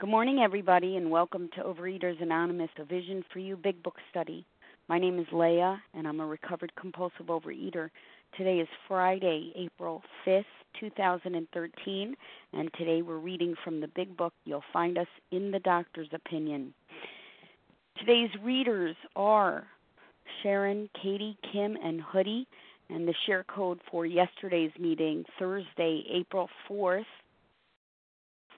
Good morning, everybody, and welcome to Overeaters Anonymous, a Vision for You Big Book Study. My name is Leah, and I'm a recovered compulsive overeater. Today is Friday, April 5th, 2013, and today we're reading from the Big Book. You'll find us in the doctor's opinion. Today's readers are Sharon, Katie, Kim, and Hoodie, and the share code for yesterday's meeting, Thursday, April 4th,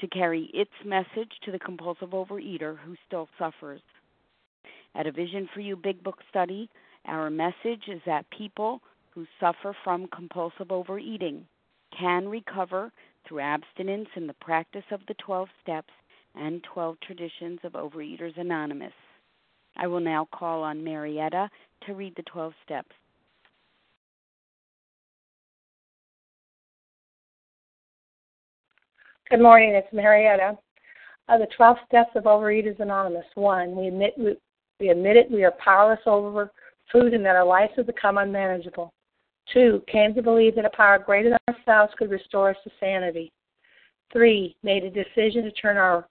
to carry its message to the compulsive overeater who still suffers. At a Vision for You Big Book study, our message is that people who suffer from compulsive overeating can recover through abstinence and the practice of the 12 steps and 12 traditions of Overeaters Anonymous. I will now call on Marietta to read the 12 steps. Good morning, it's Marietta. Uh, the 12 steps of Overeaters Anonymous. One, we admit we, we admit it we are powerless over food and that our lives have become unmanageable. Two, came to believe that a power greater than ourselves could restore us to sanity. Three, made a decision to turn our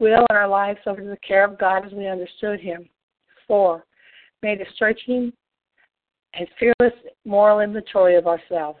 will and our lives over to the care of God as we understood Him. Four, made a searching and fearless moral inventory of ourselves.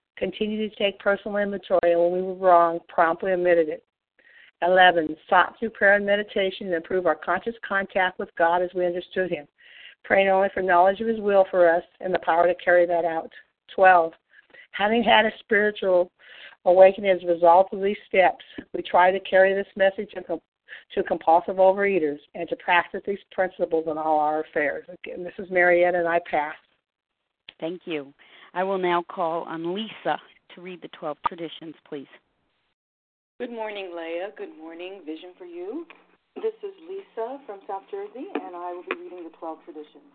Continue to take personal inventory, and when we were wrong, promptly admitted it. 11. Sought through prayer and meditation to improve our conscious contact with God as we understood Him, praying only for knowledge of His will for us and the power to carry that out. 12. Having had a spiritual awakening as a result of these steps, we try to carry this message to compulsive overeaters and to practice these principles in all our affairs. Again, this is Marietta, and I pass. Thank you. I will now call on Lisa to read the 12 traditions, please. Good morning, Leah. Good morning, Vision for You. This is Lisa from South Jersey, and I will be reading the 12 traditions.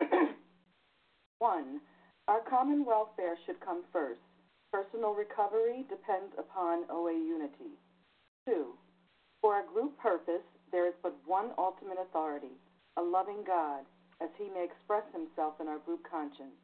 1. Our common welfare should come first. Personal recovery depends upon OA unity. 2. For our group purpose, there is but one ultimate authority, a loving God, as he may express himself in our group conscience.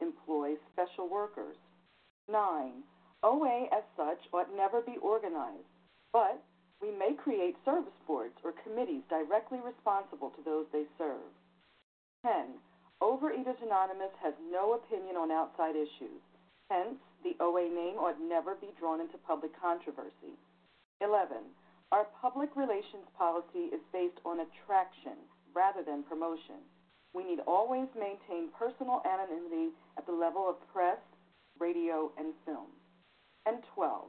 employ special workers. 9. OA as such ought never be organized, but we may create service boards or committees directly responsible to those they serve. 10. Overeaters Anonymous has no opinion on outside issues. Hence, the OA name ought never be drawn into public controversy. 11. Our public relations policy is based on attraction rather than promotion. We need always maintain personal anonymity at the level of press, radio, and film. And 12.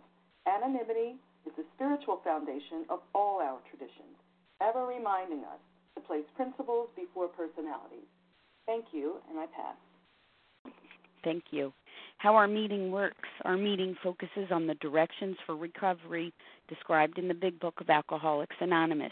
Anonymity is the spiritual foundation of all our traditions, ever reminding us to place principles before personalities. Thank you, and I pass. Thank you. How our meeting works. Our meeting focuses on the directions for recovery described in the Big Book of Alcoholics Anonymous.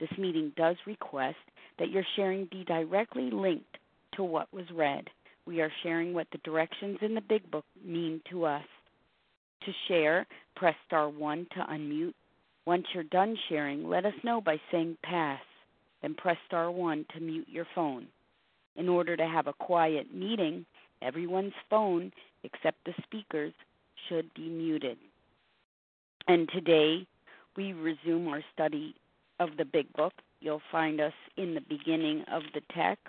This meeting does request that your sharing be directly linked to what was read. We are sharing what the directions in the Big Book mean to us. To share, press star 1 to unmute. Once you're done sharing, let us know by saying pass. Then press star 1 to mute your phone. In order to have a quiet meeting, everyone's phone, except the speaker's, should be muted. And today, we resume our study of the Big Book. You'll find us in the beginning of the text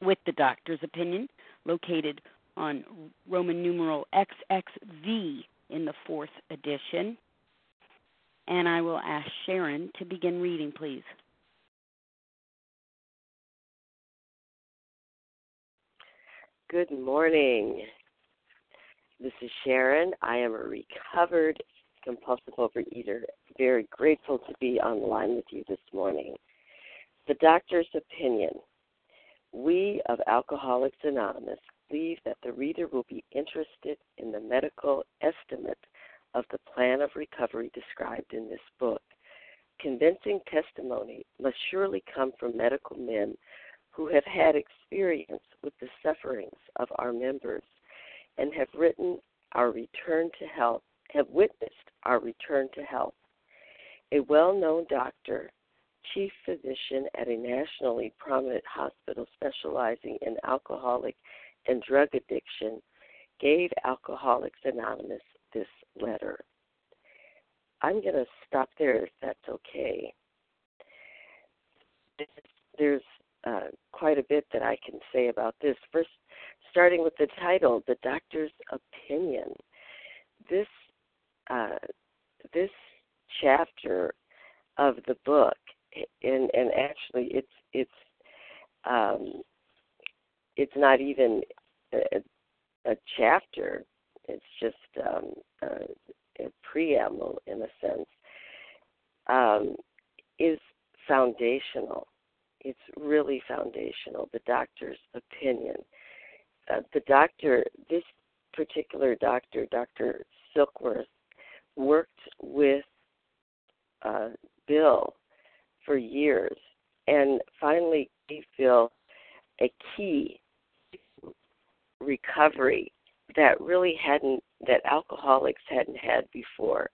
with the doctor's opinion, located on Roman numeral XXV in the fourth edition. And I will ask Sharon to begin reading, please. Good morning. This is Sharon. I am a recovered compulsive overeater. Very grateful to be on the line with you this morning. The doctor's opinion. We of Alcoholics Anonymous believe that the reader will be interested in the medical estimate of the plan of recovery described in this book. Convincing testimony must surely come from medical men who have had experience with the sufferings of our members and have written our return to health, have witnessed our return to health. A well known doctor, chief physician at a nationally prominent hospital specializing in alcoholic and drug addiction, gave Alcoholics Anonymous this letter. I'm going to stop there if that's okay. There's uh, quite a bit that I can say about this. First, starting with the title, "The Doctor's Opinion." This uh, this chapter of the book, and and actually, it's it's um, it's not even a, a chapter. It's just um, a, a preamble, in a sense, um, is foundational it's really foundational, the doctor's opinion. Uh, the doctor, this particular doctor, Dr. Silkworth, worked with uh, Bill for years and finally gave Bill a key recovery that really hadn't, that alcoholics hadn't had before.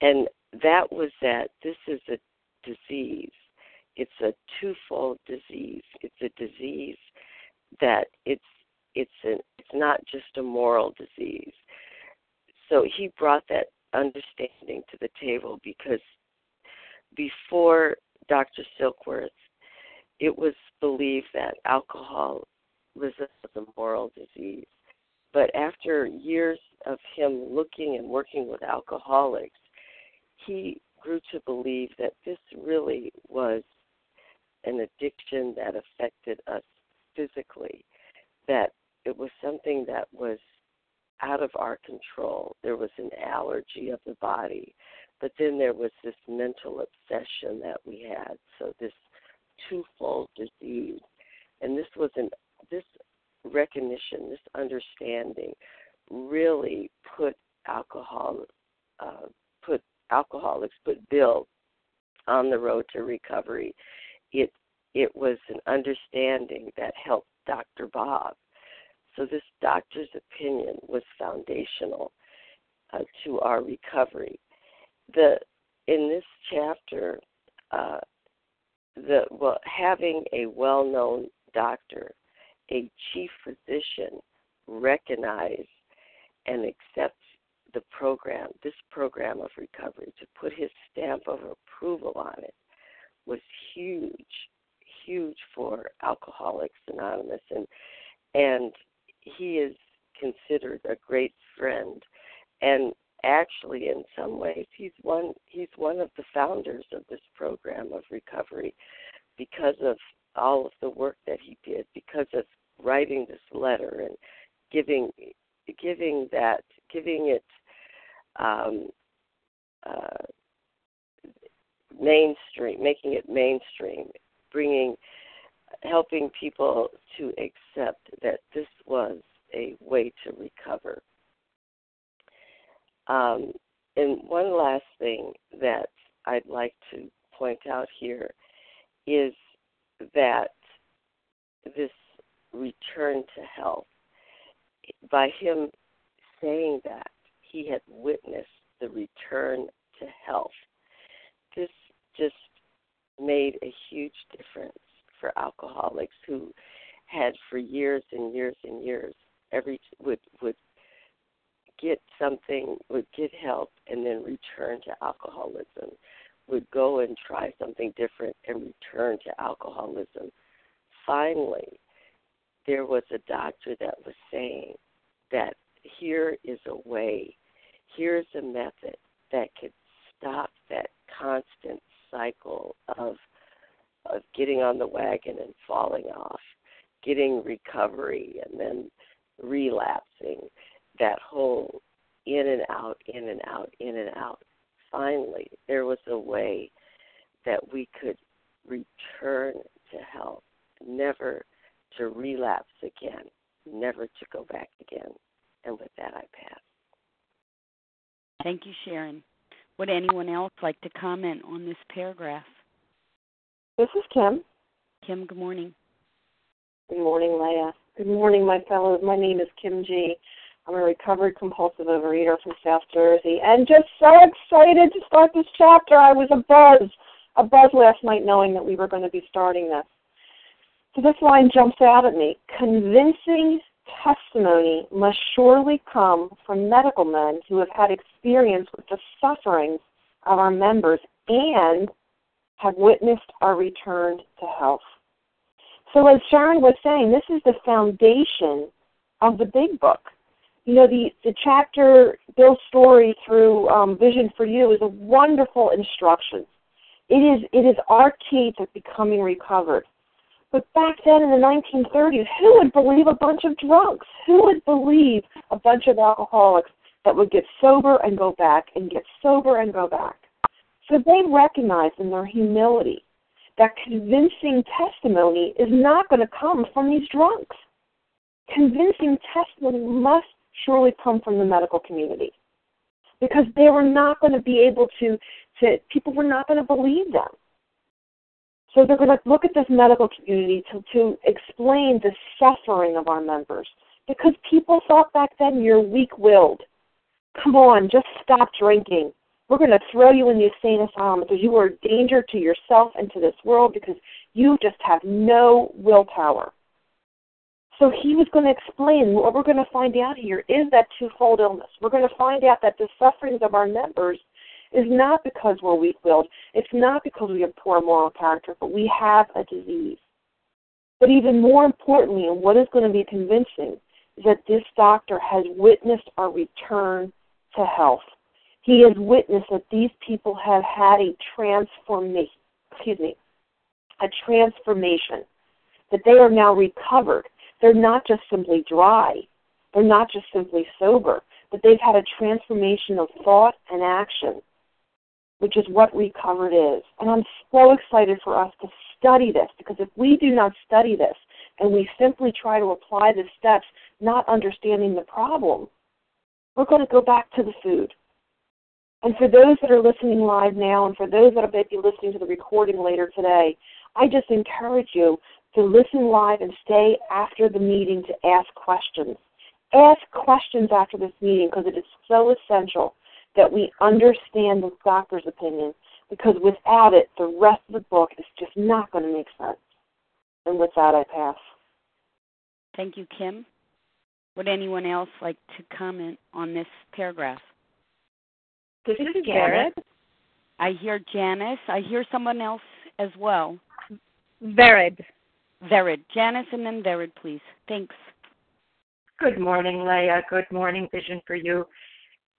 And that was that this is a disease it's a twofold disease. It's a disease that it's it's a, it's not just a moral disease. So he brought that understanding to the table because before Dr. Silkworth, it was believed that alcohol was a moral disease. But after years of him looking and working with alcoholics, he grew to believe that this really was an addiction that affected us physically, that it was something that was out of our control. There was an allergy of the body, but then there was this mental obsession that we had. So this twofold disease, and this was an this recognition, this understanding, really put alcohol, uh, put alcoholics, put Bill on the road to recovery it it was an understanding that helped Dr. Bob. So this doctor's opinion was foundational uh, to our recovery. The in this chapter, uh, the well, having a well-known doctor, a chief physician, recognize and accept the program, this program of recovery, to put his stamp of approval on it, was huge, huge for Alcoholics Anonymous, and and he is considered a great friend, and actually, in some ways, he's one he's one of the founders of this program of recovery, because of all of the work that he did, because of writing this letter and giving giving that giving it um, uh, mainstream, making it mainstream, bringing, helping people to accept that this was a way to recover. Um, and one last thing that I'd like to point out here is that this return to health, by him saying that, he had witnessed the return to health. This just made a huge difference for alcoholics who had for years and years and years every would would get something would get help and then return to alcoholism would go and try something different and return to alcoholism. Finally there was a doctor that was saying that here is a way here's a method that could stop that constant cycle of of getting on the wagon and falling off, getting recovery and then relapsing, that whole in and out, in and out, in and out. Finally, there was a way that we could return to health, never to relapse again, never to go back again. And with that, I pass. Thank you, Sharon. Would anyone else like to comment on this paragraph? This is Kim. Kim, good morning. Good morning, Leah. Good morning, my fellows. My name is Kim G. I'm a recovered compulsive overeater from South Jersey, and just so excited to start this chapter. I was a buzz, a buzz last night knowing that we were going to be starting this. So this line jumps out at me. Convincing testimony must surely come from medical men who have had experience with the sufferings of our members and have witnessed our return to health. So, as Sharon was saying, this is the foundation of the big book. You know, the, the chapter, Bill's story through um, Vision for You, is a wonderful instruction. It is, it is our key to becoming recovered. But back then in the 1930s, who would believe a bunch of drunks? Who would believe a bunch of alcoholics that would get sober and go back and get sober and go back? So they recognized in their humility that convincing testimony is not going to come from these drunks. Convincing testimony must surely come from the medical community because they were not going to be able to, to people were not going to believe them. So they're going to look at this medical community to, to explain the suffering of our members. Because people thought back then you're weak willed. Come on, just stop drinking. We're going to throw you in the insane asylum because you are a danger to yourself and to this world because you just have no willpower. So he was going to explain what we're going to find out here is that twofold illness. We're going to find out that the sufferings of our members is not because we're weak willed. It's not because we have poor moral character, but we have a disease. But even more importantly, and what is going to be convincing, is that this doctor has witnessed our return to health. He has witnessed that these people have had a transformation, excuse me, a transformation, that they are now recovered. They're not just simply dry. They're not just simply sober, but they've had a transformation of thought and action which is what recovered is. And I'm so excited for us to study this because if we do not study this and we simply try to apply the steps, not understanding the problem, we're going to go back to the food. And for those that are listening live now and for those that may be listening to the recording later today, I just encourage you to listen live and stay after the meeting to ask questions. Ask questions after this meeting because it is so essential that we understand the doctor's opinion because without it, the rest of the book is just not going to make sense. And with that, I pass. Thank you, Kim. Would anyone else like to comment on this paragraph? This is Jared. I hear Janice. I hear someone else as well. Vered. Vered. Janice and then Vered, please. Thanks. Good morning, Leah. Good morning, Vision for You.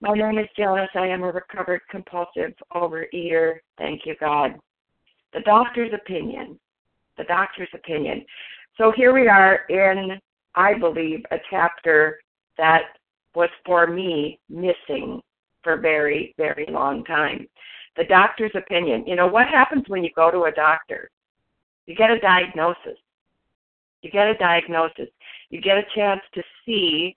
My name is Janice. I am a recovered compulsive overeater. Thank you, God. The doctor's opinion. The doctor's opinion. So here we are in, I believe, a chapter that was for me missing for a very, very long time. The doctor's opinion. You know, what happens when you go to a doctor? You get a diagnosis. You get a diagnosis. You get a chance to see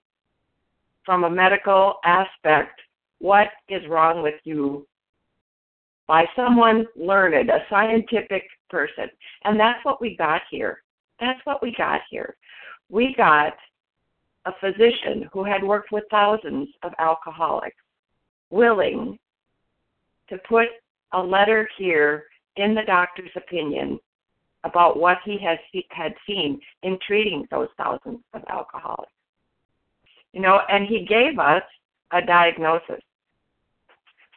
from a medical aspect what is wrong with you by someone learned, a scientific person. And that's what we got here. That's what we got here. We got a physician who had worked with thousands of alcoholics willing to put a letter here in the doctor's opinion about what he has had seen in treating those thousands of alcoholics. You know, and he gave us a diagnosis.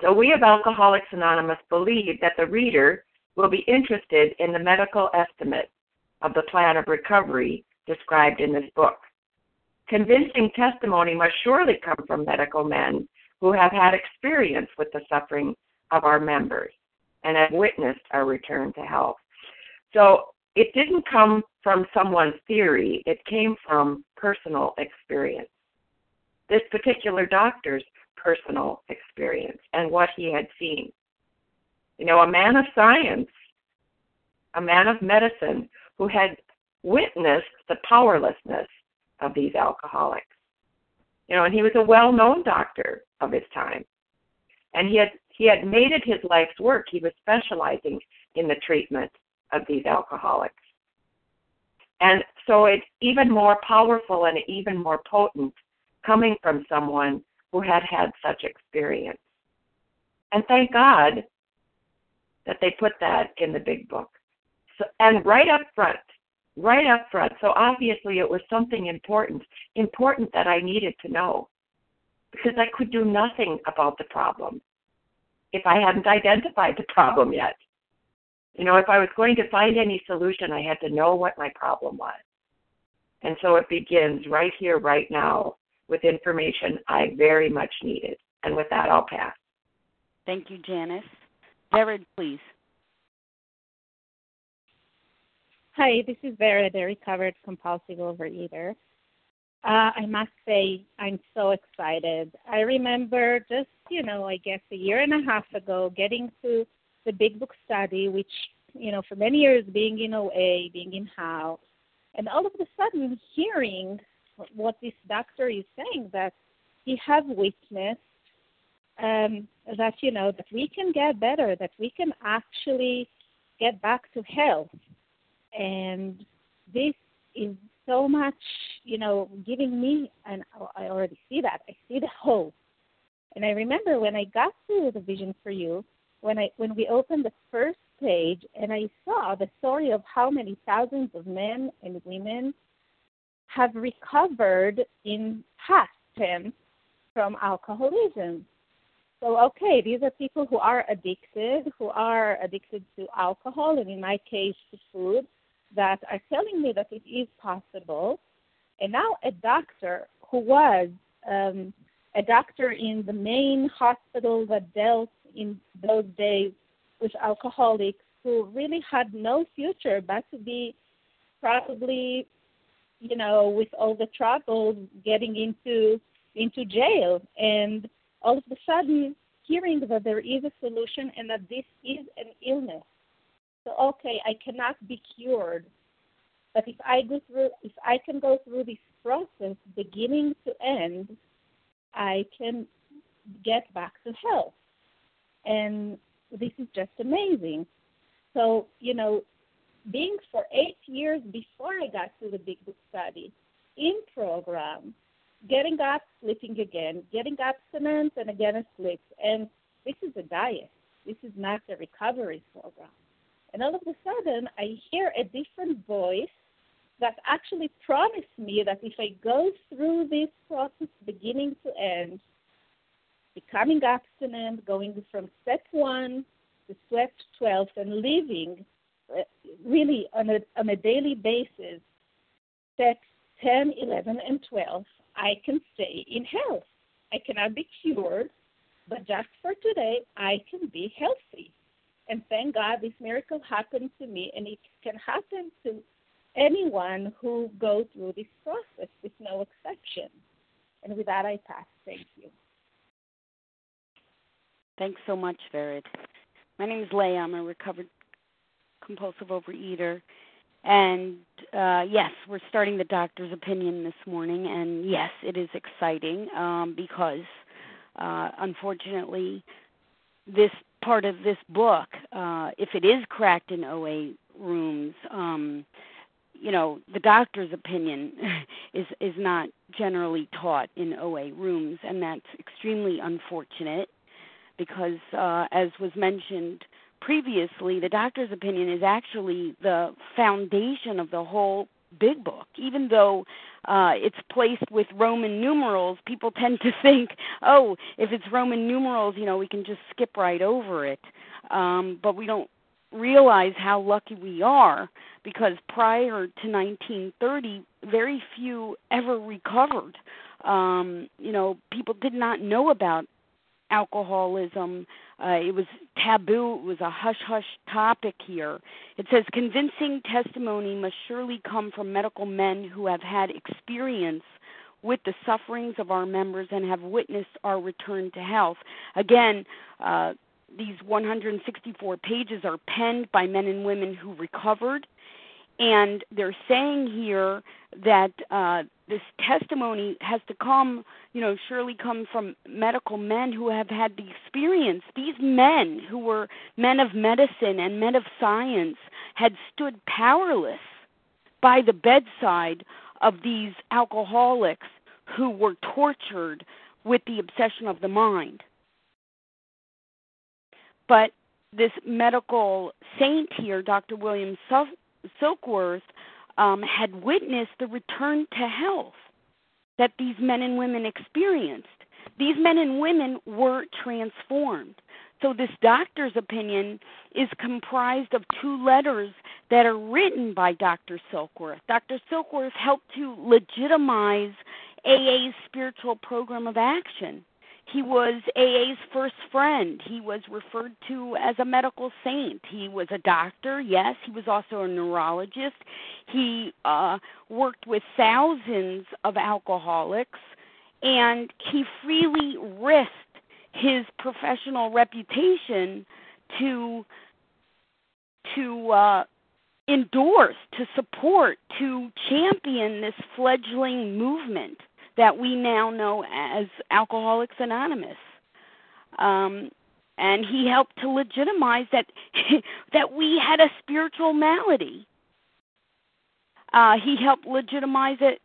So we of Alcoholics Anonymous believe that the reader will be interested in the medical estimate of the plan of recovery described in this book. Convincing testimony must surely come from medical men who have had experience with the suffering of our members and have witnessed our return to health. So it didn't come from someone's theory, it came from personal experience. This particular doctor's personal experience and what he had seen. You know, a man of science, a man of medicine who had witnessed the powerlessness of these alcoholics. You know, and he was a well known doctor of his time. And he had he had made it his life's work. He was specializing in the treatment of these alcoholics. And so it's even more powerful and even more potent coming from someone who had had such experience. And thank God that they put that in the big book. So, and right up front, right up front. So obviously it was something important, important that I needed to know because I could do nothing about the problem if I hadn't identified the problem yet. You know, if I was going to find any solution, I had to know what my problem was. And so it begins right here, right now, with information I very much needed. And with that, I'll pass. Thank you, Janice. Jared, please. Hi, this is Vera, the recovered compulsive overeater. Uh, I must say, I'm so excited. I remember just, you know, I guess a year and a half ago getting to the Big Book study, which, you know, for many years being in OA, being in HOW, and all of a sudden hearing what this doctor is saying that he have witnessed um, that, you know, that we can get better, that we can actually get back to health. And this is so much, you know, giving me, and I already see that. I see the hope. And I remember when I got to the Vision for You, when I when we opened the first page, and I saw the story of how many thousands of men and women have recovered in past tense from alcoholism. So, okay, these are people who are addicted, who are addicted to alcohol, and in my case, to food that are telling me that it is possible. And now a doctor who was um, a doctor in the main hospital that dealt in those days with alcoholics who really had no future but to be probably, you know, with all the trouble getting into into jail and all of a sudden hearing that there is a solution and that this is an illness so okay, I cannot be cured, but if I go through, if I can go through this process, beginning to end, I can get back to health, and this is just amazing. So you know, being for eight years before I got to the Big Book study in program, getting up, sleeping again, getting abstinence, and again asleep. And this is a diet. This is not a recovery program. And all of a sudden, I hear a different voice that actually promised me that if I go through this process beginning to end, becoming abstinent, going from step one to step 12, and living uh, really on a, on a daily basis, steps 10, 11, and 12, I can stay in health. I cannot be cured, but just for today, I can be healthy. And thank God this miracle happened to me, and it can happen to anyone who goes through this process with no exception. And with that, I pass. Thank you. Thanks so much, Vered. My name is Leah. I'm a recovered compulsive overeater. And uh, yes, we're starting the doctor's opinion this morning. And yes, it is exciting um, because uh, unfortunately, this part of this book, uh, if it is cracked in OA rooms, um, you know, the doctor's opinion is is not generally taught in OA rooms, and that's extremely unfortunate because, uh, as was mentioned previously, the doctor's opinion is actually the foundation of the whole big book. Even though uh, it's placed with Roman numerals, people tend to think, oh, if it's Roman numerals, you know, we can just skip right over it. Um, but we don't realize how lucky we are because prior to 1930, very few ever recovered. Um, you know, people did not know about alcoholism. Uh, it was taboo. It was a hush hush topic here. It says convincing testimony must surely come from medical men who have had experience with the sufferings of our members and have witnessed our return to health. Again, uh, these 164 pages are penned by men and women who recovered, and they're saying here that uh, this testimony has to come, you know, surely come from medical men who have had the experience. These men who were men of medicine and men of science had stood powerless by the bedside of these alcoholics who were tortured with the obsession of the mind. But this medical saint here, Dr. William Silkworth, um, had witnessed the return to health that these men and women experienced. These men and women were transformed. So, this doctor's opinion is comprised of two letters that are written by Dr. Silkworth. Dr. Silkworth helped to legitimize AA's spiritual program of action. He was AA's first friend. He was referred to as a medical saint. He was a doctor, yes. He was also a neurologist. He uh, worked with thousands of alcoholics, and he freely risked his professional reputation to to uh, endorse, to support, to champion this fledgling movement that we now know as Alcoholics Anonymous. Um, and he helped to legitimize that that we had a spiritual malady. Uh, he helped legitimize it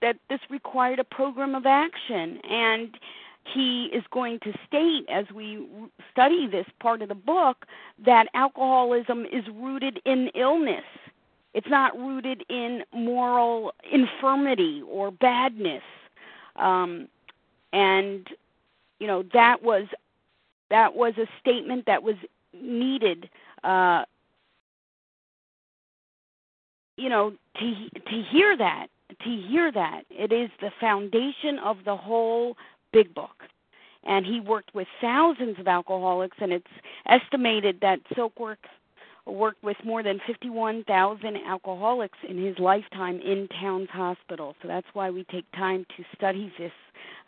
that this required a program of action, and he is going to state as we study this part of the book that alcoholism is rooted in illness it's not rooted in moral infirmity or badness. Um, and you know that was that was a statement that was needed. Uh, you know to to hear that to hear that it is the foundation of the whole big book and he worked with thousands of alcoholics and it's estimated that Silkworth worked with more than 51,000 alcoholics in his lifetime in Towns Hospital. So that's why we take time to study this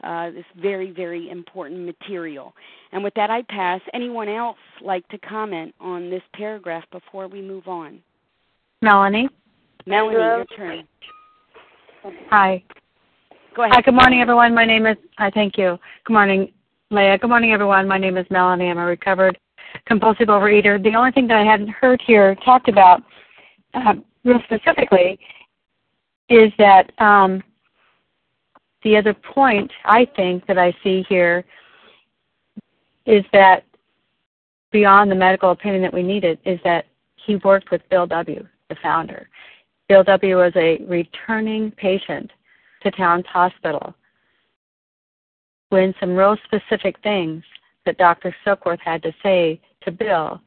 uh, this very very important material. And with that, I pass. Anyone else like to comment on this paragraph before we move on? Melanie. Melanie, your turn. Hi. Go ahead. Hi. Good morning, everyone. My name is. I thank you. Good morning, Leah. Good morning, everyone. My name is Melanie. I'm a recovered compulsive overeater. The only thing that I hadn't heard here talked about uh, real specifically is that um, the other point I think that I see here is that beyond the medical opinion that we needed is that he worked with Bill W., the founder. Bill W. was a returning patient to Towns Hospital when some real specific things that Dr. Silkworth had to say to Bill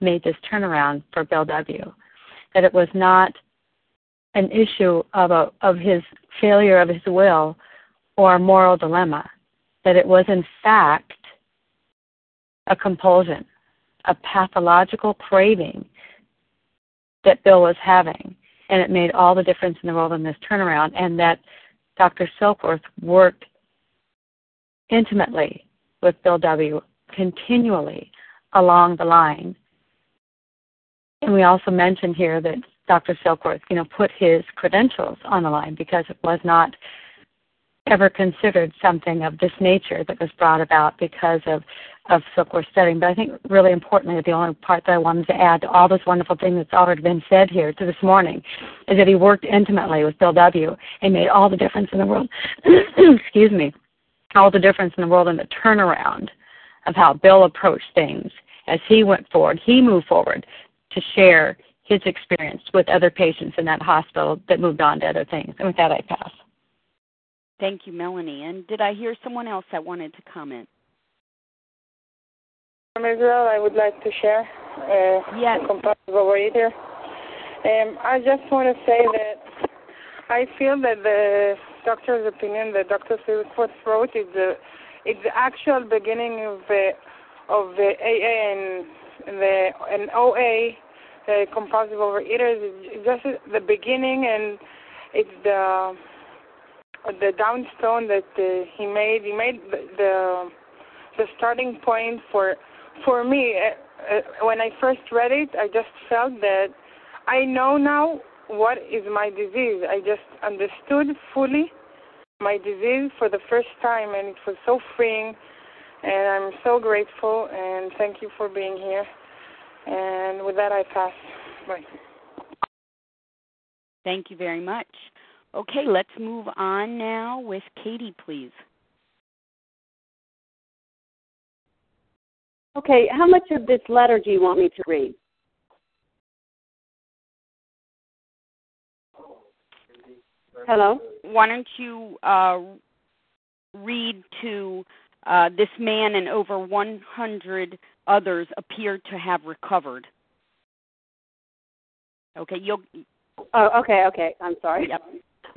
made this turnaround for Bill W. That it was not an issue of a of his failure of his will or a moral dilemma. That it was in fact a compulsion, a pathological craving that Bill was having. And it made all the difference in the world in this turnaround and that Dr. Silkworth worked intimately with Bill W. continually along the line. And we also mentioned here that Dr. Silkworth, you know, put his credentials on the line because it was not ever considered something of this nature that was brought about because of of Silkworth studying. But I think really importantly, the only part that I wanted to add to all this wonderful thing that's already been said here to this morning is that he worked intimately with Bill W. and made all the difference in the world. Excuse me all the difference in the world and the turnaround of how Bill approached things as he went forward. He moved forward to share his experience with other patients in that hospital that moved on to other things. And with that, I pass. Thank you, Melanie. And did I hear someone else that wanted to comment? From Israel, I would like to share uh, yes. compulsive overeater. Um, I just want to say that I feel that the doctor's opinion that Dr. Silkworth wrote is the the actual beginning of the of the AA and the and OA, the compulsive overeaters. It's just the beginning, and it's the the downstone that uh, he made. He made the, the the starting point for for me. Uh, uh, when I first read it, I just felt that I know now what is my disease. I just understood fully my disease for the first time, and it was so freeing. And I'm so grateful, and thank you for being here. And with that, I pass. Bye. Thank you very much. Okay, let's move on now with Katie, please. Okay, how much of this letter do you want me to read? Hello? Why don't you uh, read to uh, this man and over 100 others appear to have recovered? Okay, you'll. Oh, okay, okay. I'm sorry. Yep.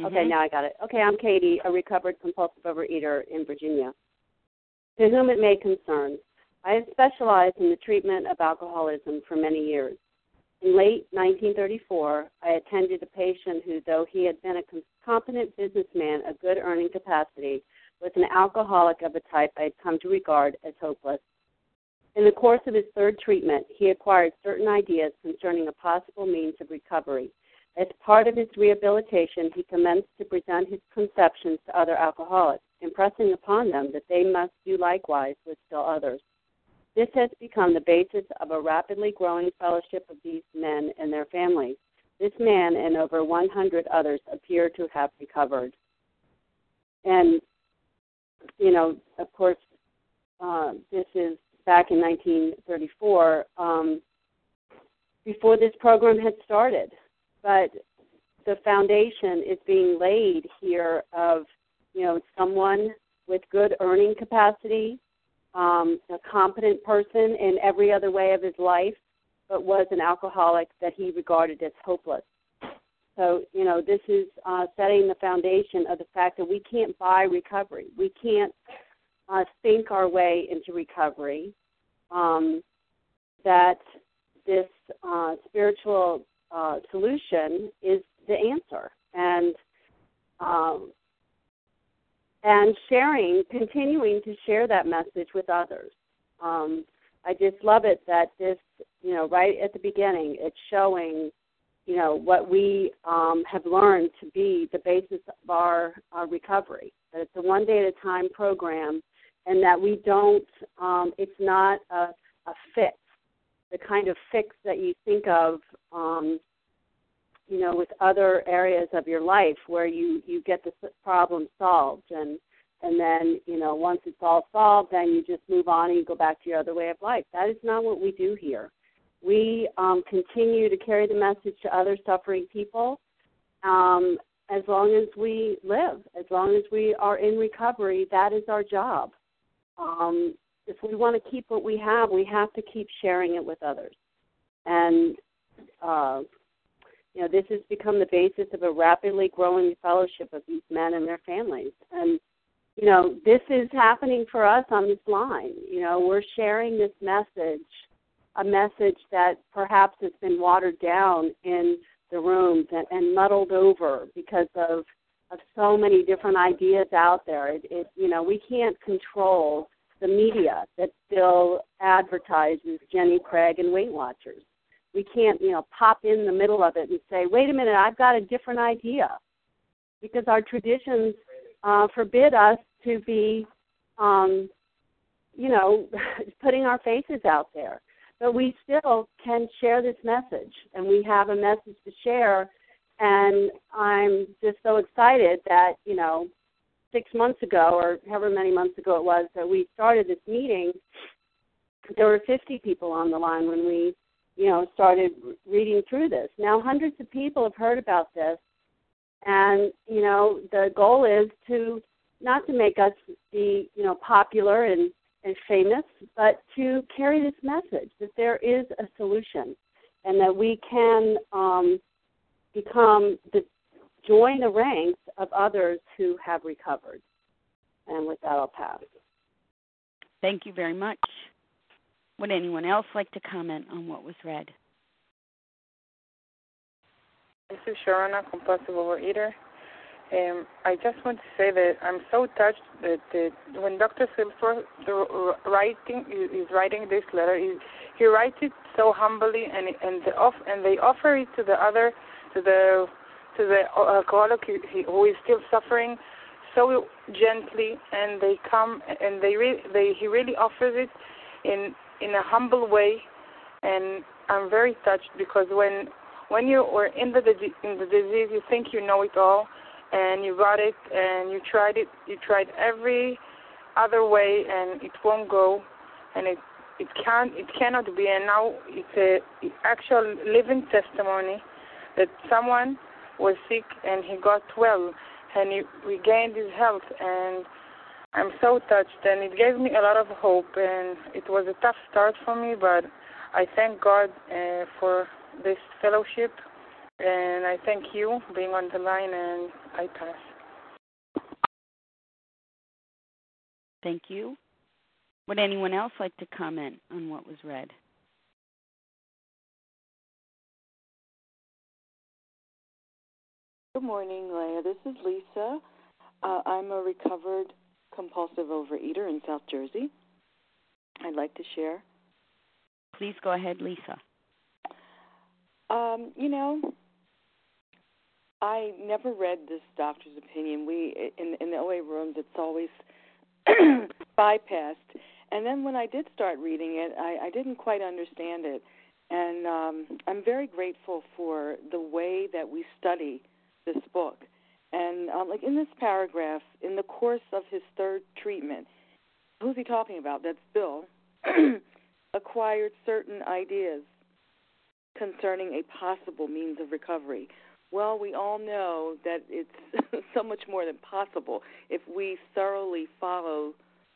Okay, Mm-hmm. now I got it. Okay, I'm Katie, a recovered compulsive overeater in Virginia. To whom it may concern, I have specialized in the treatment of alcoholism for many years. In late 1934, I attended a patient who, though he had been a competent businessman of good earning capacity, was an alcoholic of a type I had come to regard as hopeless. In the course of his third treatment, he acquired certain ideas concerning a possible means of recovery. As part of his rehabilitation, he commenced to present his conceptions to other alcoholics, impressing upon them that they must do likewise with still others. This has become the basis of a rapidly growing fellowship of these men and their families. This man and over 100 others appear to have recovered. And, you know, of course, uh, this is back in 1934, um, before this program had started. But the foundation is being laid here of, you know, someone with good earning capacity, um, a competent person in every other way of his life, but was an alcoholic that he regarded as hopeless. So, you know, this is uh, setting the foundation of the fact that we can't buy recovery. We can't uh, think our way into recovery. Um, that this uh, spiritual uh, solution is the answer, and um, and sharing, continuing to share that message with others. Um, I just love it that this, you know, right at the beginning, it's showing, you know, what we um, have learned to be the basis of our, our recovery. That it's a one day at a time program, and that we don't. Um, it's not a, a fix, the kind of fix that you think of um, you know, with other areas of your life where you you get the problem solved. And and then you know once it's all solved then you just move on and you go back to your other way of life. That is not what we do here. We um, continue to carry the message to other suffering people um, as long as we live as long as we are in recovery that is our job. Um, if we want to keep what we have we have to keep sharing it with others. And uh, you know this has become the basis of a rapidly growing fellowship of these men and their families and you know, this is happening for us on this line. You know, we're sharing this message, a message that perhaps has been watered down in the rooms and, and muddled over because of of so many different ideas out there. It, it you know, we can't control the media that still advertises Jenny Craig and Weight Watchers. We can't, you know, pop in the middle of it and say, "Wait a minute, I've got a different idea," because our traditions uh, forbid us to be, um, you know, putting our faces out there. But we still can share this message, and we have a message to share. And I'm just so excited that, you know, six months ago, or however many months ago it was, that we started this meeting, there were 50 people on the line when we, you know, started reading through this. Now, hundreds of people have heard about this, and you know the goal is to not to make us be you know popular and and famous but to carry this message that there is a solution and that we can um, become the join the ranks of others who have recovered. And with that i'll pass. Thank you very much would anyone else like to comment on what was read this is Sharona, compulsive overeater. Um, I just want to say that I'm so touched that, that when Dr. Silkworth writing is writing this letter, he, he writes it so humbly, and and the off and they offer it to the other, to the to the alcoholic who is still suffering, so gently, and they come and they re, they he really offers it in in a humble way, and I'm very touched because when when you were in the in the disease, you think you know it all, and you got it, and you tried it. You tried every other way, and it won't go, and it it can't it cannot be. And now it's a actual living testimony that someone was sick and he got well, and he regained his health, and I'm so touched, and it gave me a lot of hope. And it was a tough start for me, but I thank God uh, for this fellowship, and I thank you being on the line, and I pass. Thank you. Would anyone else like to comment on what was read? Good morning, Leah. This is Lisa. Uh, I'm a recovered compulsive overeater in South Jersey. I'd like to share. Please go ahead, Lisa. Um, you know, I never read this doctor's opinion. We in in the OA rooms, it's always bypassed. And then when I did start reading it, I, I didn't quite understand it. And um, I'm very grateful for the way that we study this book. And um, like in this paragraph, in the course of his third treatment, who's he talking about? That's Bill. acquired certain ideas concerning a possible means of recovery. Well, we all know that it's so much more than possible if we thoroughly follow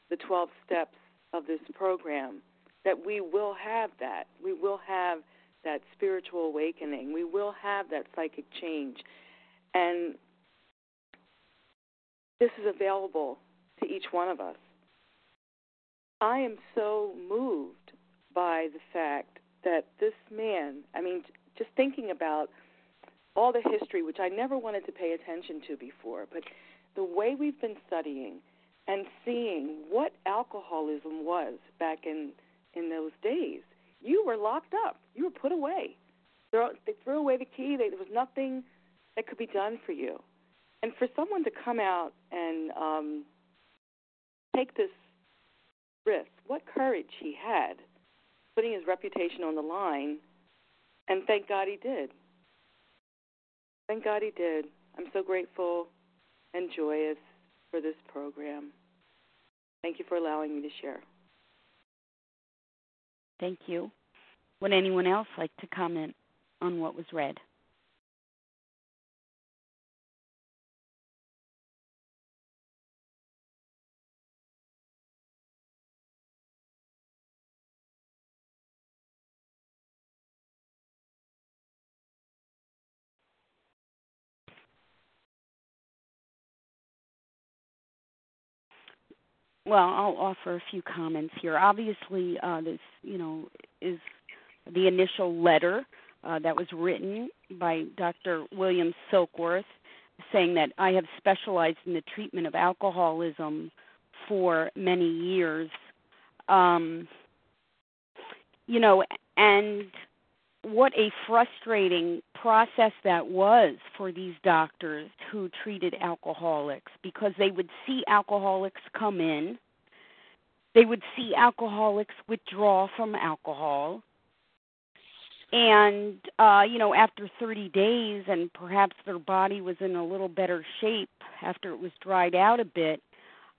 the 12 steps of this program, that we will have that. We will have that spiritual awakening. We will have that psychic change. And this is available to each one of us. I am so moved by the fact that this man, I mean, just thinking about all the history, which I never wanted to pay attention to before, but the way we've been studying and seeing what alcoholism was back in in those days, you were locked up. You were put away. They threw away the key. There was nothing that could be done for you. And for someone to come out and um, take this risk, what courage he had putting his reputation on the line, and thank God he did. Thank God he did. I'm so grateful and joyous for this program. Thank you for allowing me to share. Thank you. Would anyone else like to comment on what was read? Well, I'll offer a few comments here. Obviously, uh, this, you know, is the initial letter uh, that was written by Dr. William Silkworth, saying that I have specialized in the treatment of alcoholism for many years. Um, you know, and what a frustrating process that was for these doctors who treated alcoholics because they would see alcoholics come in, they would see alcoholics withdraw from alcohol. And uh, you know, after 30 days, and perhaps their body was in a little better shape after it was dried out a bit,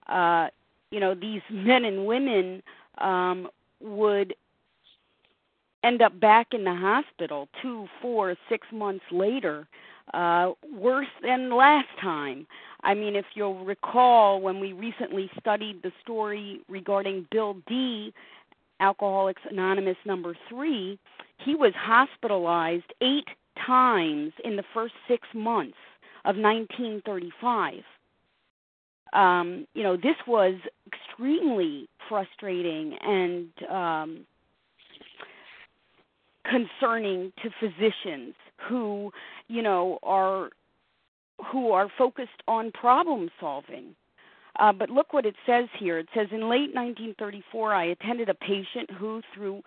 uh, you know, these men and women um, would end up back in the hospital two, four, six months later, uh, worse than last time. I mean, if you'll recall, when we recently studied the story regarding Bill D., Alcoholics Anonymous number three, he was hospitalized eight times in the first six months of 1935. Um, you know, this was extremely frustrating and um, concerning to physicians who you know are who are focused on problem solving. Uh, but look what it says here. It says in late 1934 i attended a patient who through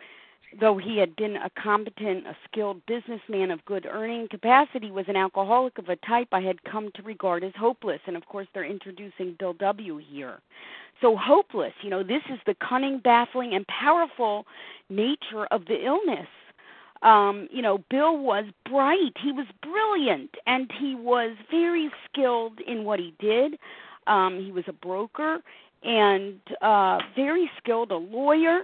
though he had been a competent a skilled businessman of good earning capacity was an alcoholic of a type i had come to regard as hopeless. And of course they're introducing bill w here. So hopeless you know this is the cunning baffling and powerful nature of the illness um, you know, Bill was bright. He was brilliant, and he was very skilled in what he did. Um, he was a broker and uh, very skilled, a lawyer.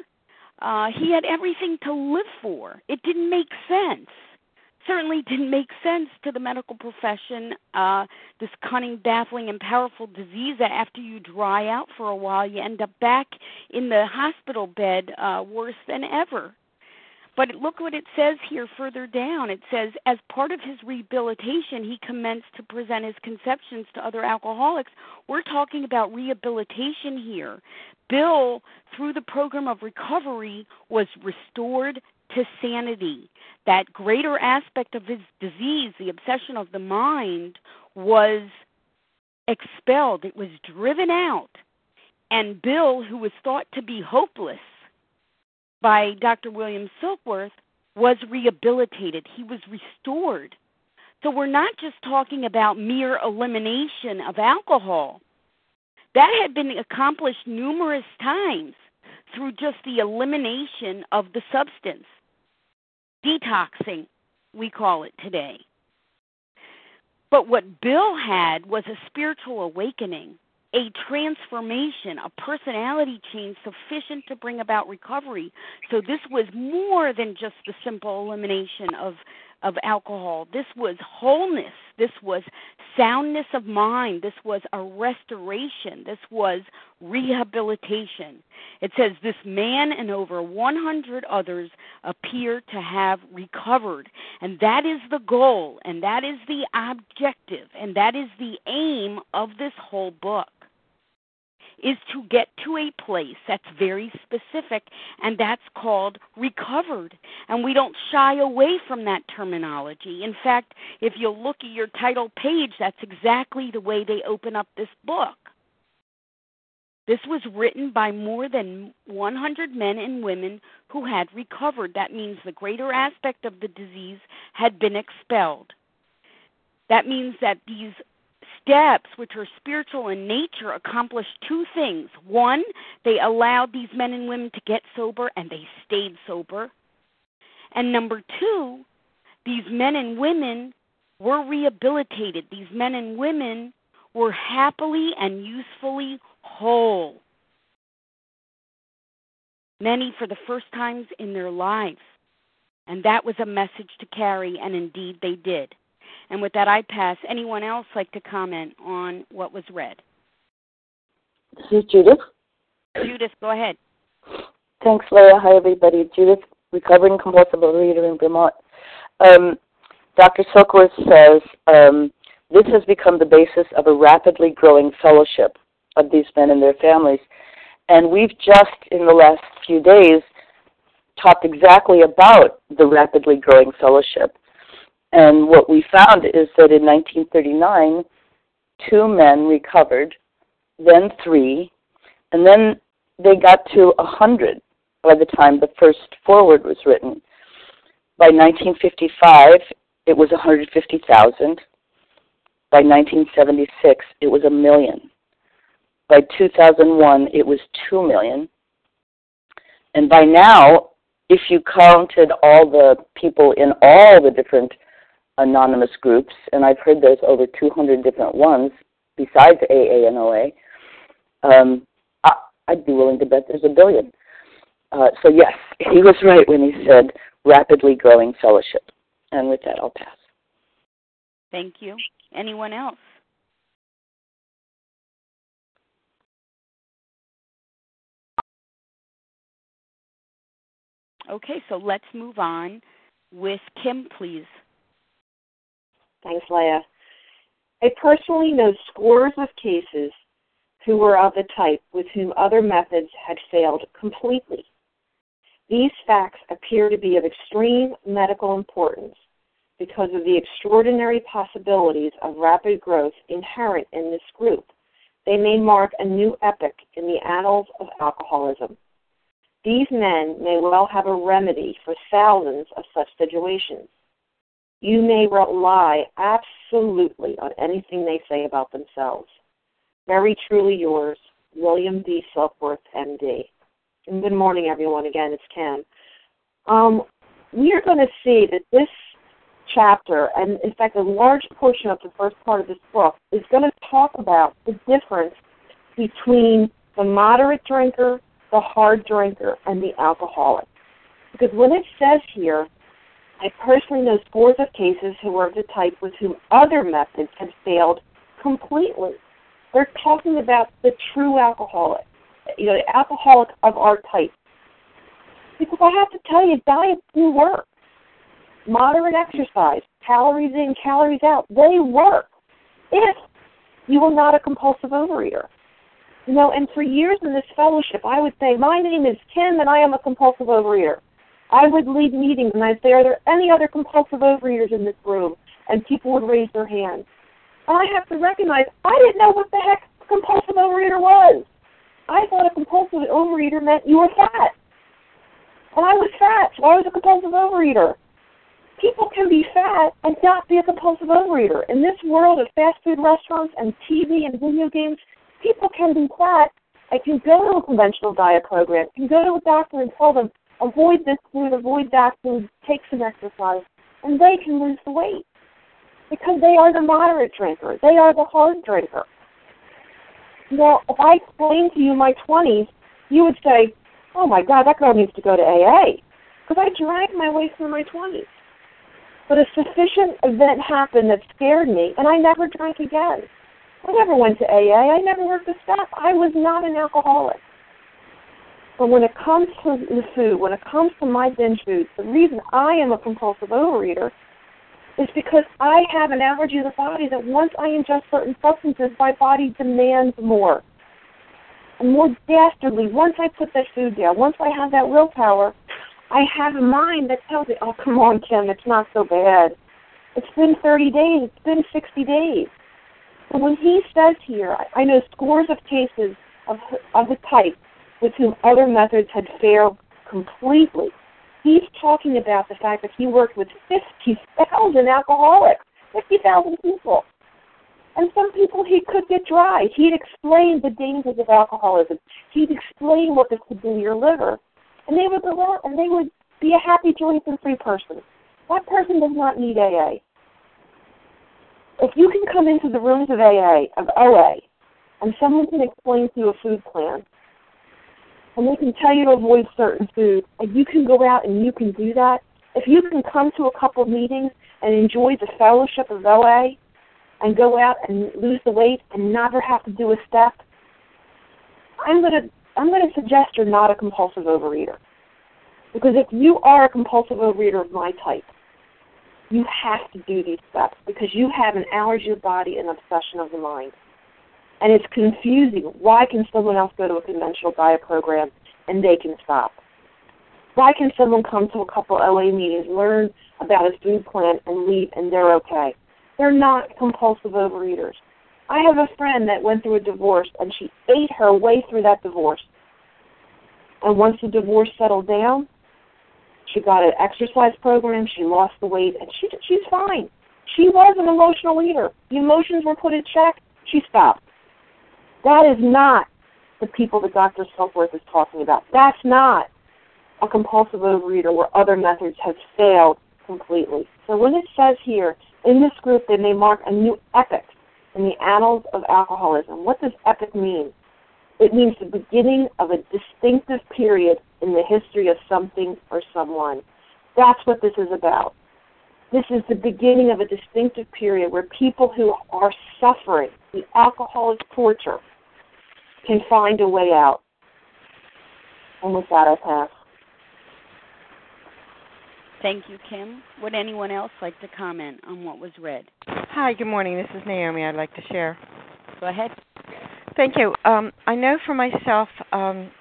Uh, he had everything to live for. It didn't make sense. Certainly didn't make sense to the medical profession. Uh, this cunning, baffling, and powerful disease that after you dry out for a while, you end up back in the hospital bed uh, worse than ever. But look what it says here further down. It says, as part of his rehabilitation, he commenced to present his conceptions to other alcoholics. We're talking about rehabilitation here. Bill, through the program of recovery, was restored to sanity. That greater aspect of his disease, the obsession of the mind, was expelled, it was driven out. And Bill, who was thought to be hopeless, by Dr. William Silkworth was rehabilitated. He was restored. So we're not just talking about mere elimination of alcohol. That had been accomplished numerous times through just the elimination of the substance. Detoxing, we call it today. But what Bill had was a spiritual awakening a transformation, a personality change sufficient to bring about recovery. So this was more than just the simple elimination of of alcohol. This was wholeness. This was soundness of mind. This was a restoration. This was rehabilitation. It says this man and over 100 others appear to have recovered. And that is the goal, and that is the objective, and that is the aim of this whole book is to get to a place that's very specific, and that's called recovered. And we don't shy away from that terminology. In fact, if you look at your title page, that's exactly the way they open up this book. This was written by more than 100 men and women who had recovered. That means the greater aspect of the disease had been expelled. That means that these steps, which are spiritual in nature, accomplished two things. One, they allowed these men and women to get sober, and they stayed sober. And number two, these men and women were rehabilitated. These men and women were happily and usefully whole. Many for the first times in their lives. And that was a message to carry, and indeed they did. And with that, I pass. Anyone else like to comment on what was read? This is Judith. Judith, go ahead. Thanks, Leah. Hi, everybody. Judith, recovering compulsive reader in Vermont. Um, Dr. Silkworth says um, this has become the basis of a rapidly growing fellowship of these men and their families. And we've just, in the last few days, talked exactly about the rapidly growing fellowship. And what we found is that in 1939, two men recovered, then three, and then they got to 100 by the time the first foreword was written. By 1955, it was 150,000. By 1976, it was a million. By 2001, it was 2 million. And by now, if you counted all the people in all the different anonymous groups, and I've heard there's over 200 different ones besides AA and OA, um, I, I'd be willing to bet there's a billion. Uh, so yes, he was right when he said rapidly growing fellowship. And with that, I'll pass. Thank you. Anyone else? Okay, so let's move on with Kim, please. Thanks, Leah. I personally know scores of cases who were of the type with whom other methods had failed completely. These facts appear to be of extreme medical importance because of the extraordinary possibilities of rapid growth inherent in this group. They may mark a new epoch in the annals of alcoholism. These men may well have a remedy for thousands of such situations. You may rely absolutely on anything they say about themselves. Very truly yours, William D. Silkworth, MD. And good morning, everyone. Again, it's Kim. Um, we are going to see that this chapter, and in fact, a large portion of the first part of this book, is going to talk about the difference between the moderate drinker, the hard drinker, and the alcoholic. Because when it says here, I personally know scores of cases who are of the type with whom other methods have failed completely. They're talking about the true alcoholic, you know, the alcoholic of our type. Because I have to tell you, diets do work. Moderate exercise, calories in, calories out, they work if you are not a compulsive overeater. You know, and for years in this fellowship, I would say, My name is Kim and I am a compulsive overeater. I would lead meetings and I'd say, Are there any other compulsive overeaters in this room? And people would raise their hands. And I have to recognize I didn't know what the heck compulsive overeater was. I thought a compulsive overeater meant you were fat. And I was fat, so I was a compulsive overeater. People can be fat and not be a compulsive overeater. In this world of fast food restaurants and TV and video games, people can be fat. I can go to a conventional diet program, can go to a doctor and tell them, avoid this food, avoid that food, take some exercise, and they can lose the weight because they are the moderate drinker. They are the hard drinker. Now, if I explain to you my 20s, you would say, oh my God, that girl needs to go to AA. Because I dragged my way through my 20s. But a sufficient event happened that scared me, and I never drank again. I never went to AA. I never worked the staff. I was not an alcoholic. But when it comes to the food, when it comes to my binge foods, the reason I am a compulsive overeater is because I have an allergy to the body that once I ingest certain substances, my body demands more. And more dastardly, once I put that food down, once I have that willpower, I have a mind that tells me, oh, come on, Kim, it's not so bad. It's been 30 days. It's been 60 days. So when he says here, I know scores of cases of, of the type with whom other methods had failed completely he's talking about the fact that he worked with 50,000 alcoholics, 50,000 people. And some people he could get dry. He'd explain the dangers of alcoholism. He'd explain what this could do to your liver. And they would go out and they would be a happy, joyous, and free person. That person does not need AA. If you can come into the rooms of AA, of OA, and someone can explain to you a food plan, and they can tell you to avoid certain foods, and you can go out and you can do that, if you can come to a couple meetings and enjoy the fellowship of OA, and go out and lose the weight and never have to do a step, I'm gonna I'm gonna suggest you're not a compulsive overeater. Because if you are a compulsive overeater of my type, you have to do these steps because you have an allergy of body and obsession of the mind. And it's confusing. Why can someone else go to a conventional diet program and they can stop? Why can someone come to a couple OA meetings, learn about a food plan, and leave and they're okay? They're not compulsive overeaters. I have a friend that went through a divorce and she ate her way through that divorce. And once the divorce settled down, she got an exercise program, she lost the weight, and she she's fine. She was an emotional eater. The emotions were put in check, she stopped. That is not the people that Dr. Silkworth is talking about. That's not a compulsive overeater where other methods have failed completely. So when it says here, in this group they may mark a new epoch in the annals of alcoholism. What does epoch mean? It means the beginning of a distinctive period in the history of something or someone. That's what this is about. This is the beginning of a distinctive period where people who are suffering the alcoholic torture can find a way out. And with that, I pass. Thank you, Kim. Would anyone else like to comment on what was read? Hi, good morning. This is Naomi. I'd like to share. Go ahead. Thank you. Um, I know for myself, um,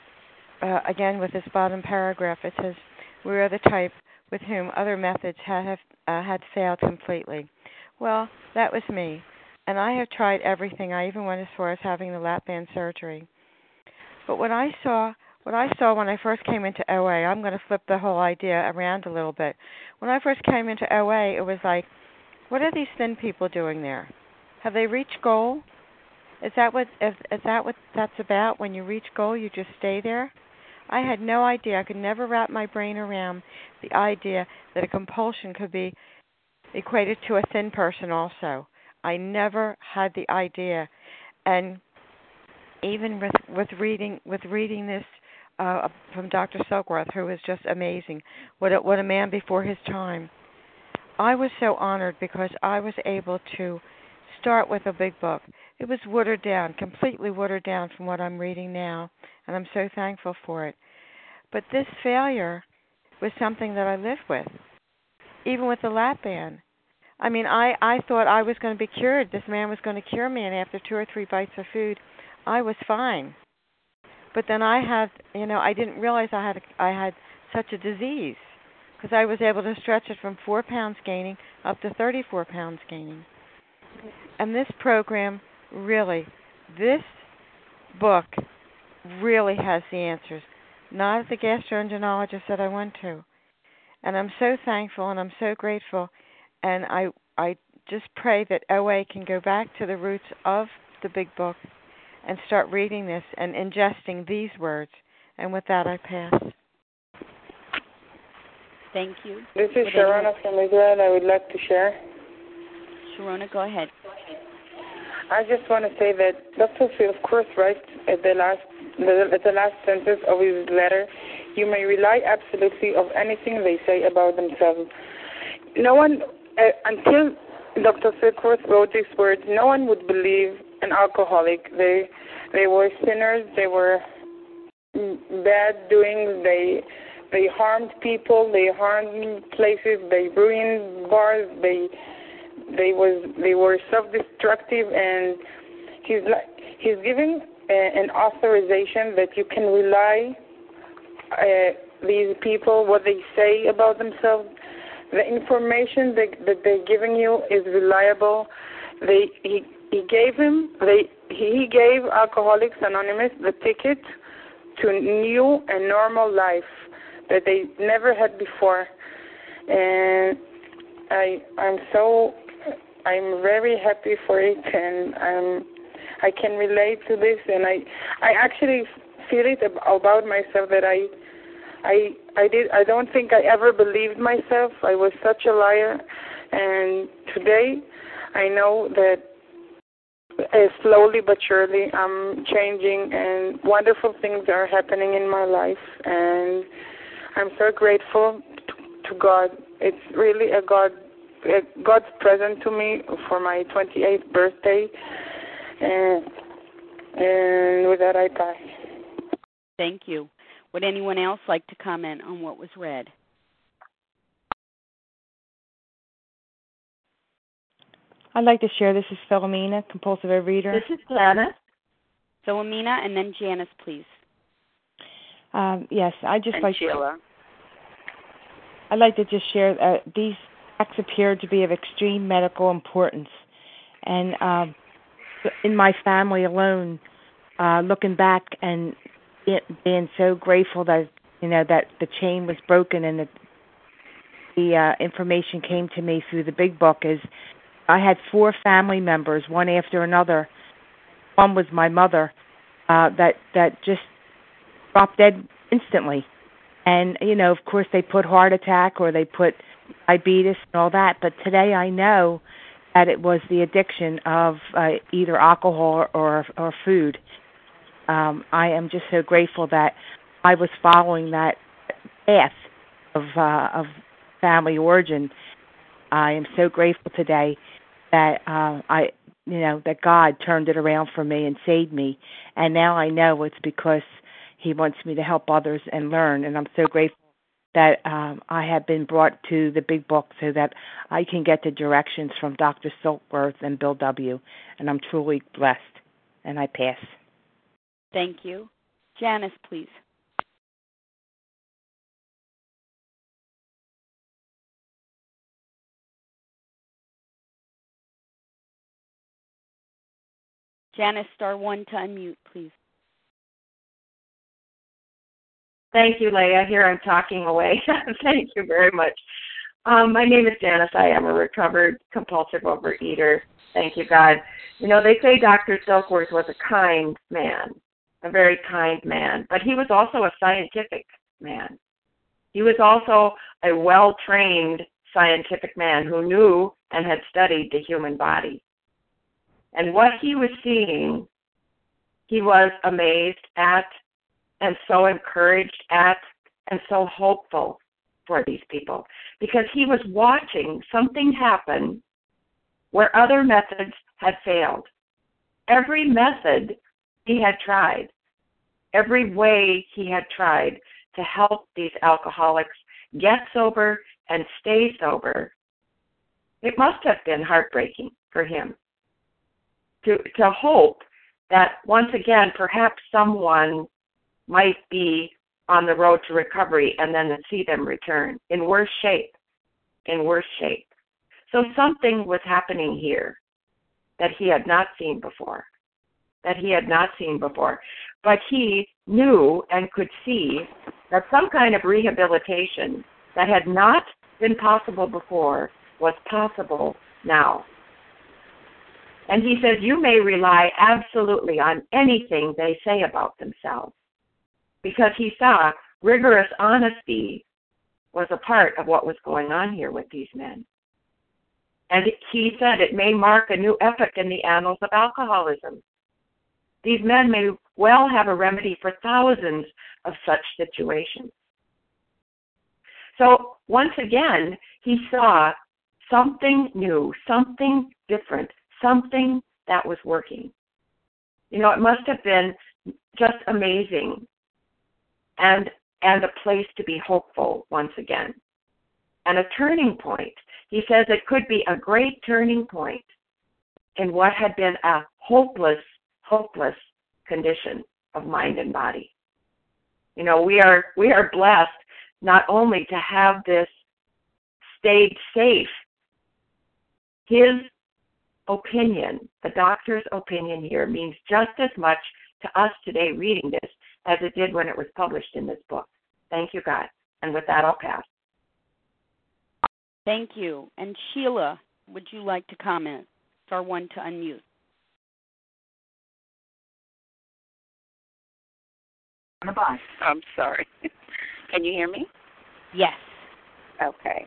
uh, again, with this bottom paragraph, it says, We are the type with whom other methods have uh, had failed completely. Well, that was me. And I have tried everything. I even went as far as having the lap band surgery. But what I saw what I saw when I first came into OA, I'm going to flip the whole idea around a little bit. When I first came into OA, it was like, what are these thin people doing there? Have they reached goal? Is that what is, is that what that's about? When you reach goal, you just stay there? I had no idea. I could never wrap my brain around the idea that a compulsion could be equated to a thin person also. I never had the idea. And even with with reading with reading this uh, from Dr. Silkworth, who was just amazing. What a, what a man before his time. I was so honored because I was able to start with a big book. It was watered down, completely watered down from what I'm reading now, and I'm so thankful for it. But this failure was something that I lived with, even with the lap band. I mean, I I thought I was going to be cured. This man was going to cure me, and after two or three bites of food, I was fine. But then I had, you know, I didn't realize I had I had such a disease because I was able to stretch it from four pounds gaining up to 34 pounds gaining. And this program really, this book really has the answers. Not the gastroenterologist that I went to. And I'm so thankful and I'm so grateful. And I I just pray that OA can go back to the roots of the big book and start reading this and ingesting these words. And with that, I pass. Thank you. This is Sharona from Israel. I would like to share. Sharona, go ahead. I just want to say that Dr. Phil, of course, writes at the last at the last sentence of his letter, you may rely absolutely of anything they say about themselves. No one, uh, until Dr. Silkworth wrote these words, no one would believe an alcoholic. They they were sinners. They were bad doing. They they harmed people. They harmed places. They ruined bars. They they was they were self-destructive, and he's like he's giving a, an authorization that you can rely uh, these people what they say about themselves. The information that, that they're giving you is reliable. They he he gave him they he gave Alcoholics Anonymous the ticket to new and normal life that they never had before, and I I'm so I'm very happy for it, and I'm I can relate to this, and I I actually feel it about myself that I I I did I don't think I ever believed myself. I was such a liar, and today I know that uh, slowly but surely I'm changing and wonderful things are happening in my life and I'm so grateful to, to God. It's really a God a God's present to me for my 28th birthday and and with that I pass. Thank you. Would anyone else like to comment on what was read? I'd like to share. This is Philomena, compulsive overeater. This is Janice. Philomena, and then Janice, please. Um, yes, I just and like Sheila. I'd like to just share uh, these facts appear to be of extreme medical importance, and um, in my family alone, uh, looking back and being so grateful that you know that the chain was broken and that the uh, information came to me through the big book is I had four family members, one after another. One was my mother, uh, that that just dropped dead instantly. And you know, of course, they put heart attack or they put diabetes and all that. But today, I know that it was the addiction of uh, either alcohol or or food. Um, I am just so grateful that I was following that path of uh, of family origin. I am so grateful today that uh, I, you know, that God turned it around for me and saved me, and now I know it's because He wants me to help others and learn, and I'm so grateful that um, I have been brought to the big book so that I can get the directions from Dr. Silkworth and Bill W. And I'm truly blessed, and I pass. Thank you, Janice, please. Janice, star one to unmute, please. Thank you, Leah. Here I'm talking away. Thank you very much. Um, my name is Janice. I am a recovered compulsive overeater. Thank you, God. You know, they say Dr. Silkworth was a kind man, a very kind man, but he was also a scientific man. He was also a well trained scientific man who knew and had studied the human body. And what he was seeing, he was amazed at and so encouraged at and so hopeful for these people because he was watching something happen where other methods had failed. Every method he had tried, every way he had tried to help these alcoholics get sober and stay sober, it must have been heartbreaking for him to to hope that once again perhaps someone might be on the road to recovery and then to see them return in worse shape in worse shape. So something was happening here that he had not seen before that he had not seen before but he knew and could see that some kind of rehabilitation that had not been possible before was possible now and he says, You may rely absolutely on anything they say about themselves. Because he saw rigorous honesty was a part of what was going on here with these men. And he said it may mark a new epoch in the annals of alcoholism. These men may well have a remedy for thousands of such situations. So once again, he saw something new, something different, something that was working. You know, it must have been just amazing and and a place to be hopeful once again. And a turning point. He says it could be a great turning point in what had been a hopeless, hopeless condition of mind and body. You know, we are we are blessed not only to have this stayed safe. His opinion, the doctor's opinion here, means just as much to us today reading this as it did when it was published in this book. Thank you, God. And with that, I'll pass. Thank you. And Sheila, would you like to comment? Star one to unmute. On the bus. I'm sorry. Can you hear me? Yes. Okay.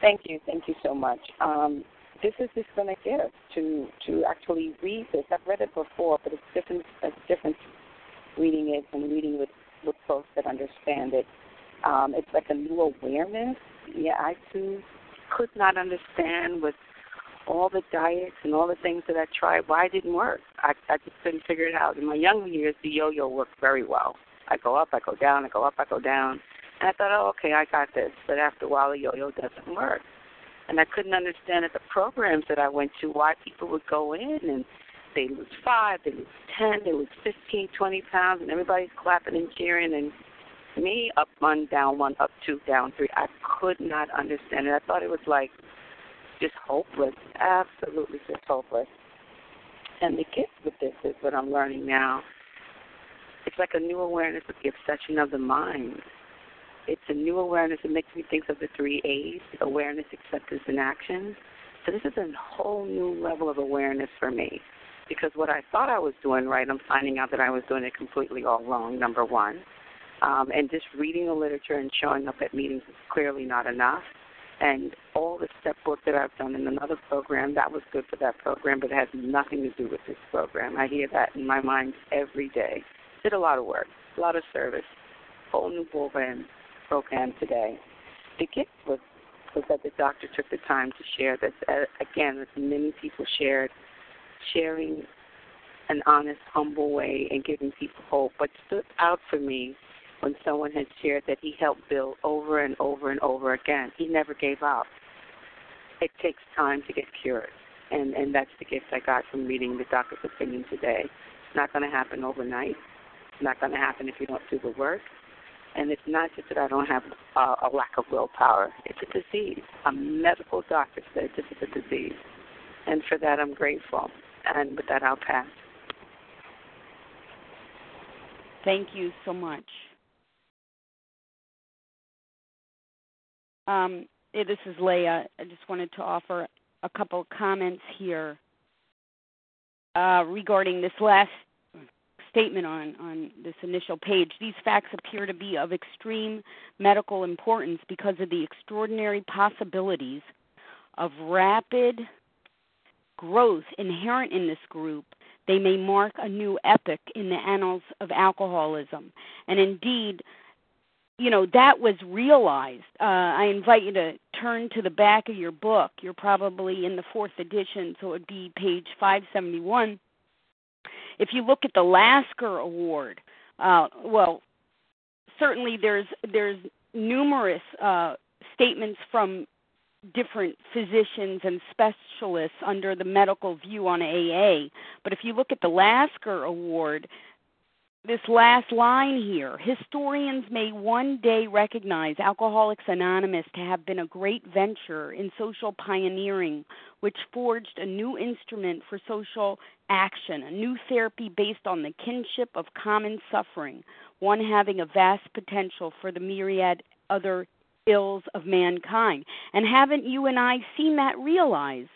Thank you. Thank you so much. Um, this is just been a gift to to actually read this. I've read it before, but it's different. It's different reading it and reading with with folks that understand it. Um, it's like a new awareness. Yeah, I too could not understand with all the diets and all the things that I tried why it didn't work. I I just couldn't figure it out. In my younger years, the yo-yo worked very well. I go up, I go down, I go up, I go down, and I thought, oh, okay, I got this. But after a while, the yo-yo doesn't work and I couldn't understand at the programs that I went to why people would go in and they lose five, they lose ten, they lose fifteen, twenty pounds, and everybody's clapping and cheering, and me up one, down one, up two, down three. I could not understand it. I thought it was like just hopeless, absolutely just hopeless. And the gift with this is what I'm learning now. It's like a new awareness of the obsession of the mind it's a new awareness. that makes me think of the three A's awareness, acceptance, and action. So this is a whole new level of awareness for me. Because what I thought I was doing right, I'm finding out that I was doing it completely all wrong, number one. Um, and just reading the literature and showing up at meetings is clearly not enough. And all the step work that I've done in another program, that was good for that program, but it has nothing to do with this program. I hear that in my mind every day. Did a lot of work, a lot of service, whole new program, program today. The gift was was that the doctor took the time to share this. Again, as many people shared, sharing an honest, humble way and giving people hope. But stood out for me when someone had shared that he helped build over and over and over again. He never gave up. It takes time to get cured. And, and that's the gift I got from reading the doctor's opinion today. It's not going to happen overnight. It's not going to happen if you don't do the work. And it's not just that I don't have uh, a lack of willpower. It's a disease. A medical doctor said this is a disease. And for that, I'm grateful. And with that, I'll pass. Thank you so much. Um, this is Leah. I just wanted to offer a couple of comments here uh, regarding this last statement on, on this initial page. These facts appear to be of extreme medical importance because of the extraordinary possibilities of rapid growth inherent in this group. They may mark a new epoch in the annals of alcoholism. And indeed, you know, that was realized. Uh, I invite you to turn to the back of your book. You're probably in the fourth edition, so it would be page 571 if you look at the Lasker Award, uh, well, certainly there's there's numerous uh, statements from different physicians and specialists under the medical view on AA. But if you look at the Lasker Award, this last line here historians may one day recognize Alcoholics Anonymous to have been a great venture in social pioneering, which forged a new instrument for social action, a new therapy based on the kinship of common suffering, one having a vast potential for the myriad other ills of mankind. And haven't you and I seen that realized?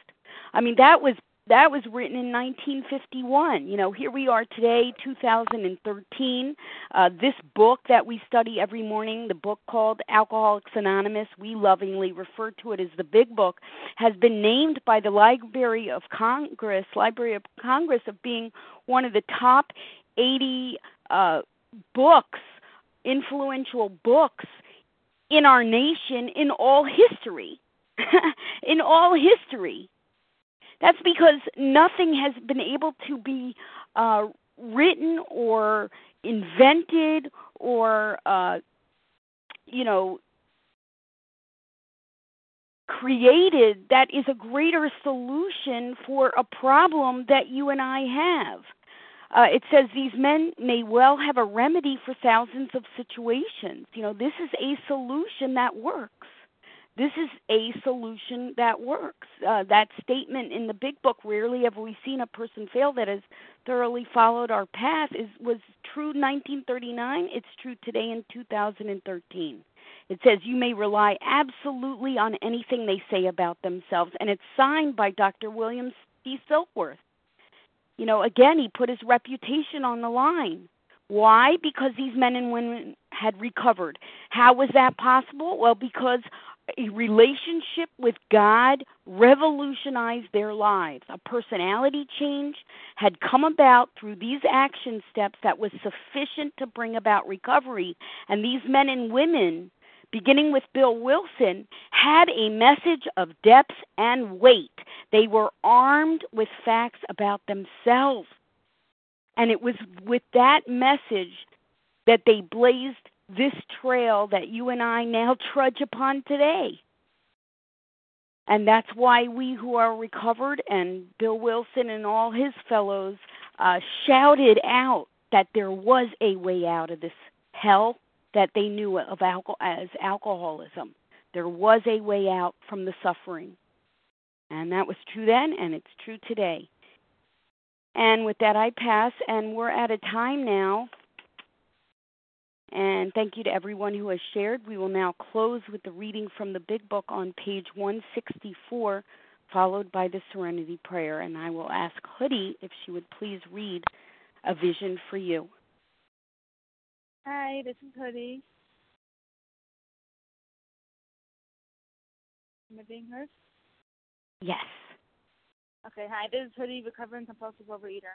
I mean, that was that was written in 1951. You know, here we are today, 2013. Uh, this book that we study every morning, the book called Alcoholics Anonymous, we lovingly refer to it as the Big Book, has been named by the Library of Congress, Library of Congress, of being one of the top 80 uh, books, influential books in our nation in all history. in all history. That's because nothing has been able to be uh, written or invented or, uh, you know, created that is a greater solution for a problem that you and I have. Uh, it says these men may well have a remedy for thousands of situations. You know, this is a solution that works. This is a solution that works. Uh, that statement in the big book, rarely have we seen a person fail that has thoroughly followed our path, is was true 1939. It's true today in 2013. It says you may rely absolutely on anything they say about themselves, and it's signed by Dr. William C. Silkworth. You know, again, he put his reputation on the line. Why? Because these men and women had recovered. How was that possible? Well, because a relationship with God revolutionized their lives. A personality change had come about through these action steps that was sufficient to bring about recovery. And these men and women, beginning with Bill Wilson, had a message of depth and weight. They were armed with facts about themselves. And it was with that message that they blazed this trail that you and I now trudge upon today. And that's why we who are recovered and Bill Wilson and all his fellows uh, shouted out that there was a way out of this hell that they knew of alcohol as alcoholism. There was a way out from the suffering. And that was true then and it's true today. And with that I pass and we're at a time now and thank you to everyone who has shared. We will now close with the reading from the Big Book on page 164, followed by the Serenity Prayer. And I will ask Hoodie if she would please read A Vision for You. Hi, this is Hoodie. Am I being heard? Yes. Okay, hi, this is Hoodie, recovering compulsive overeater.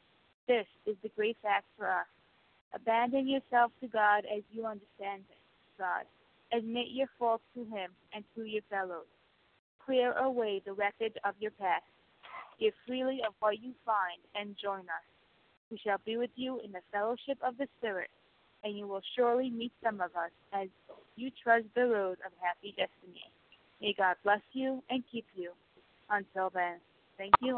This is the great fact for us. Abandon yourself to God as you understand God. Admit your faults to Him and to your fellows. Clear away the record of your past. Give freely of what you find and join us. We shall be with you in the fellowship of the Spirit, and you will surely meet some of us as you trudge the road of happy destiny. May God bless you and keep you. Until then, thank you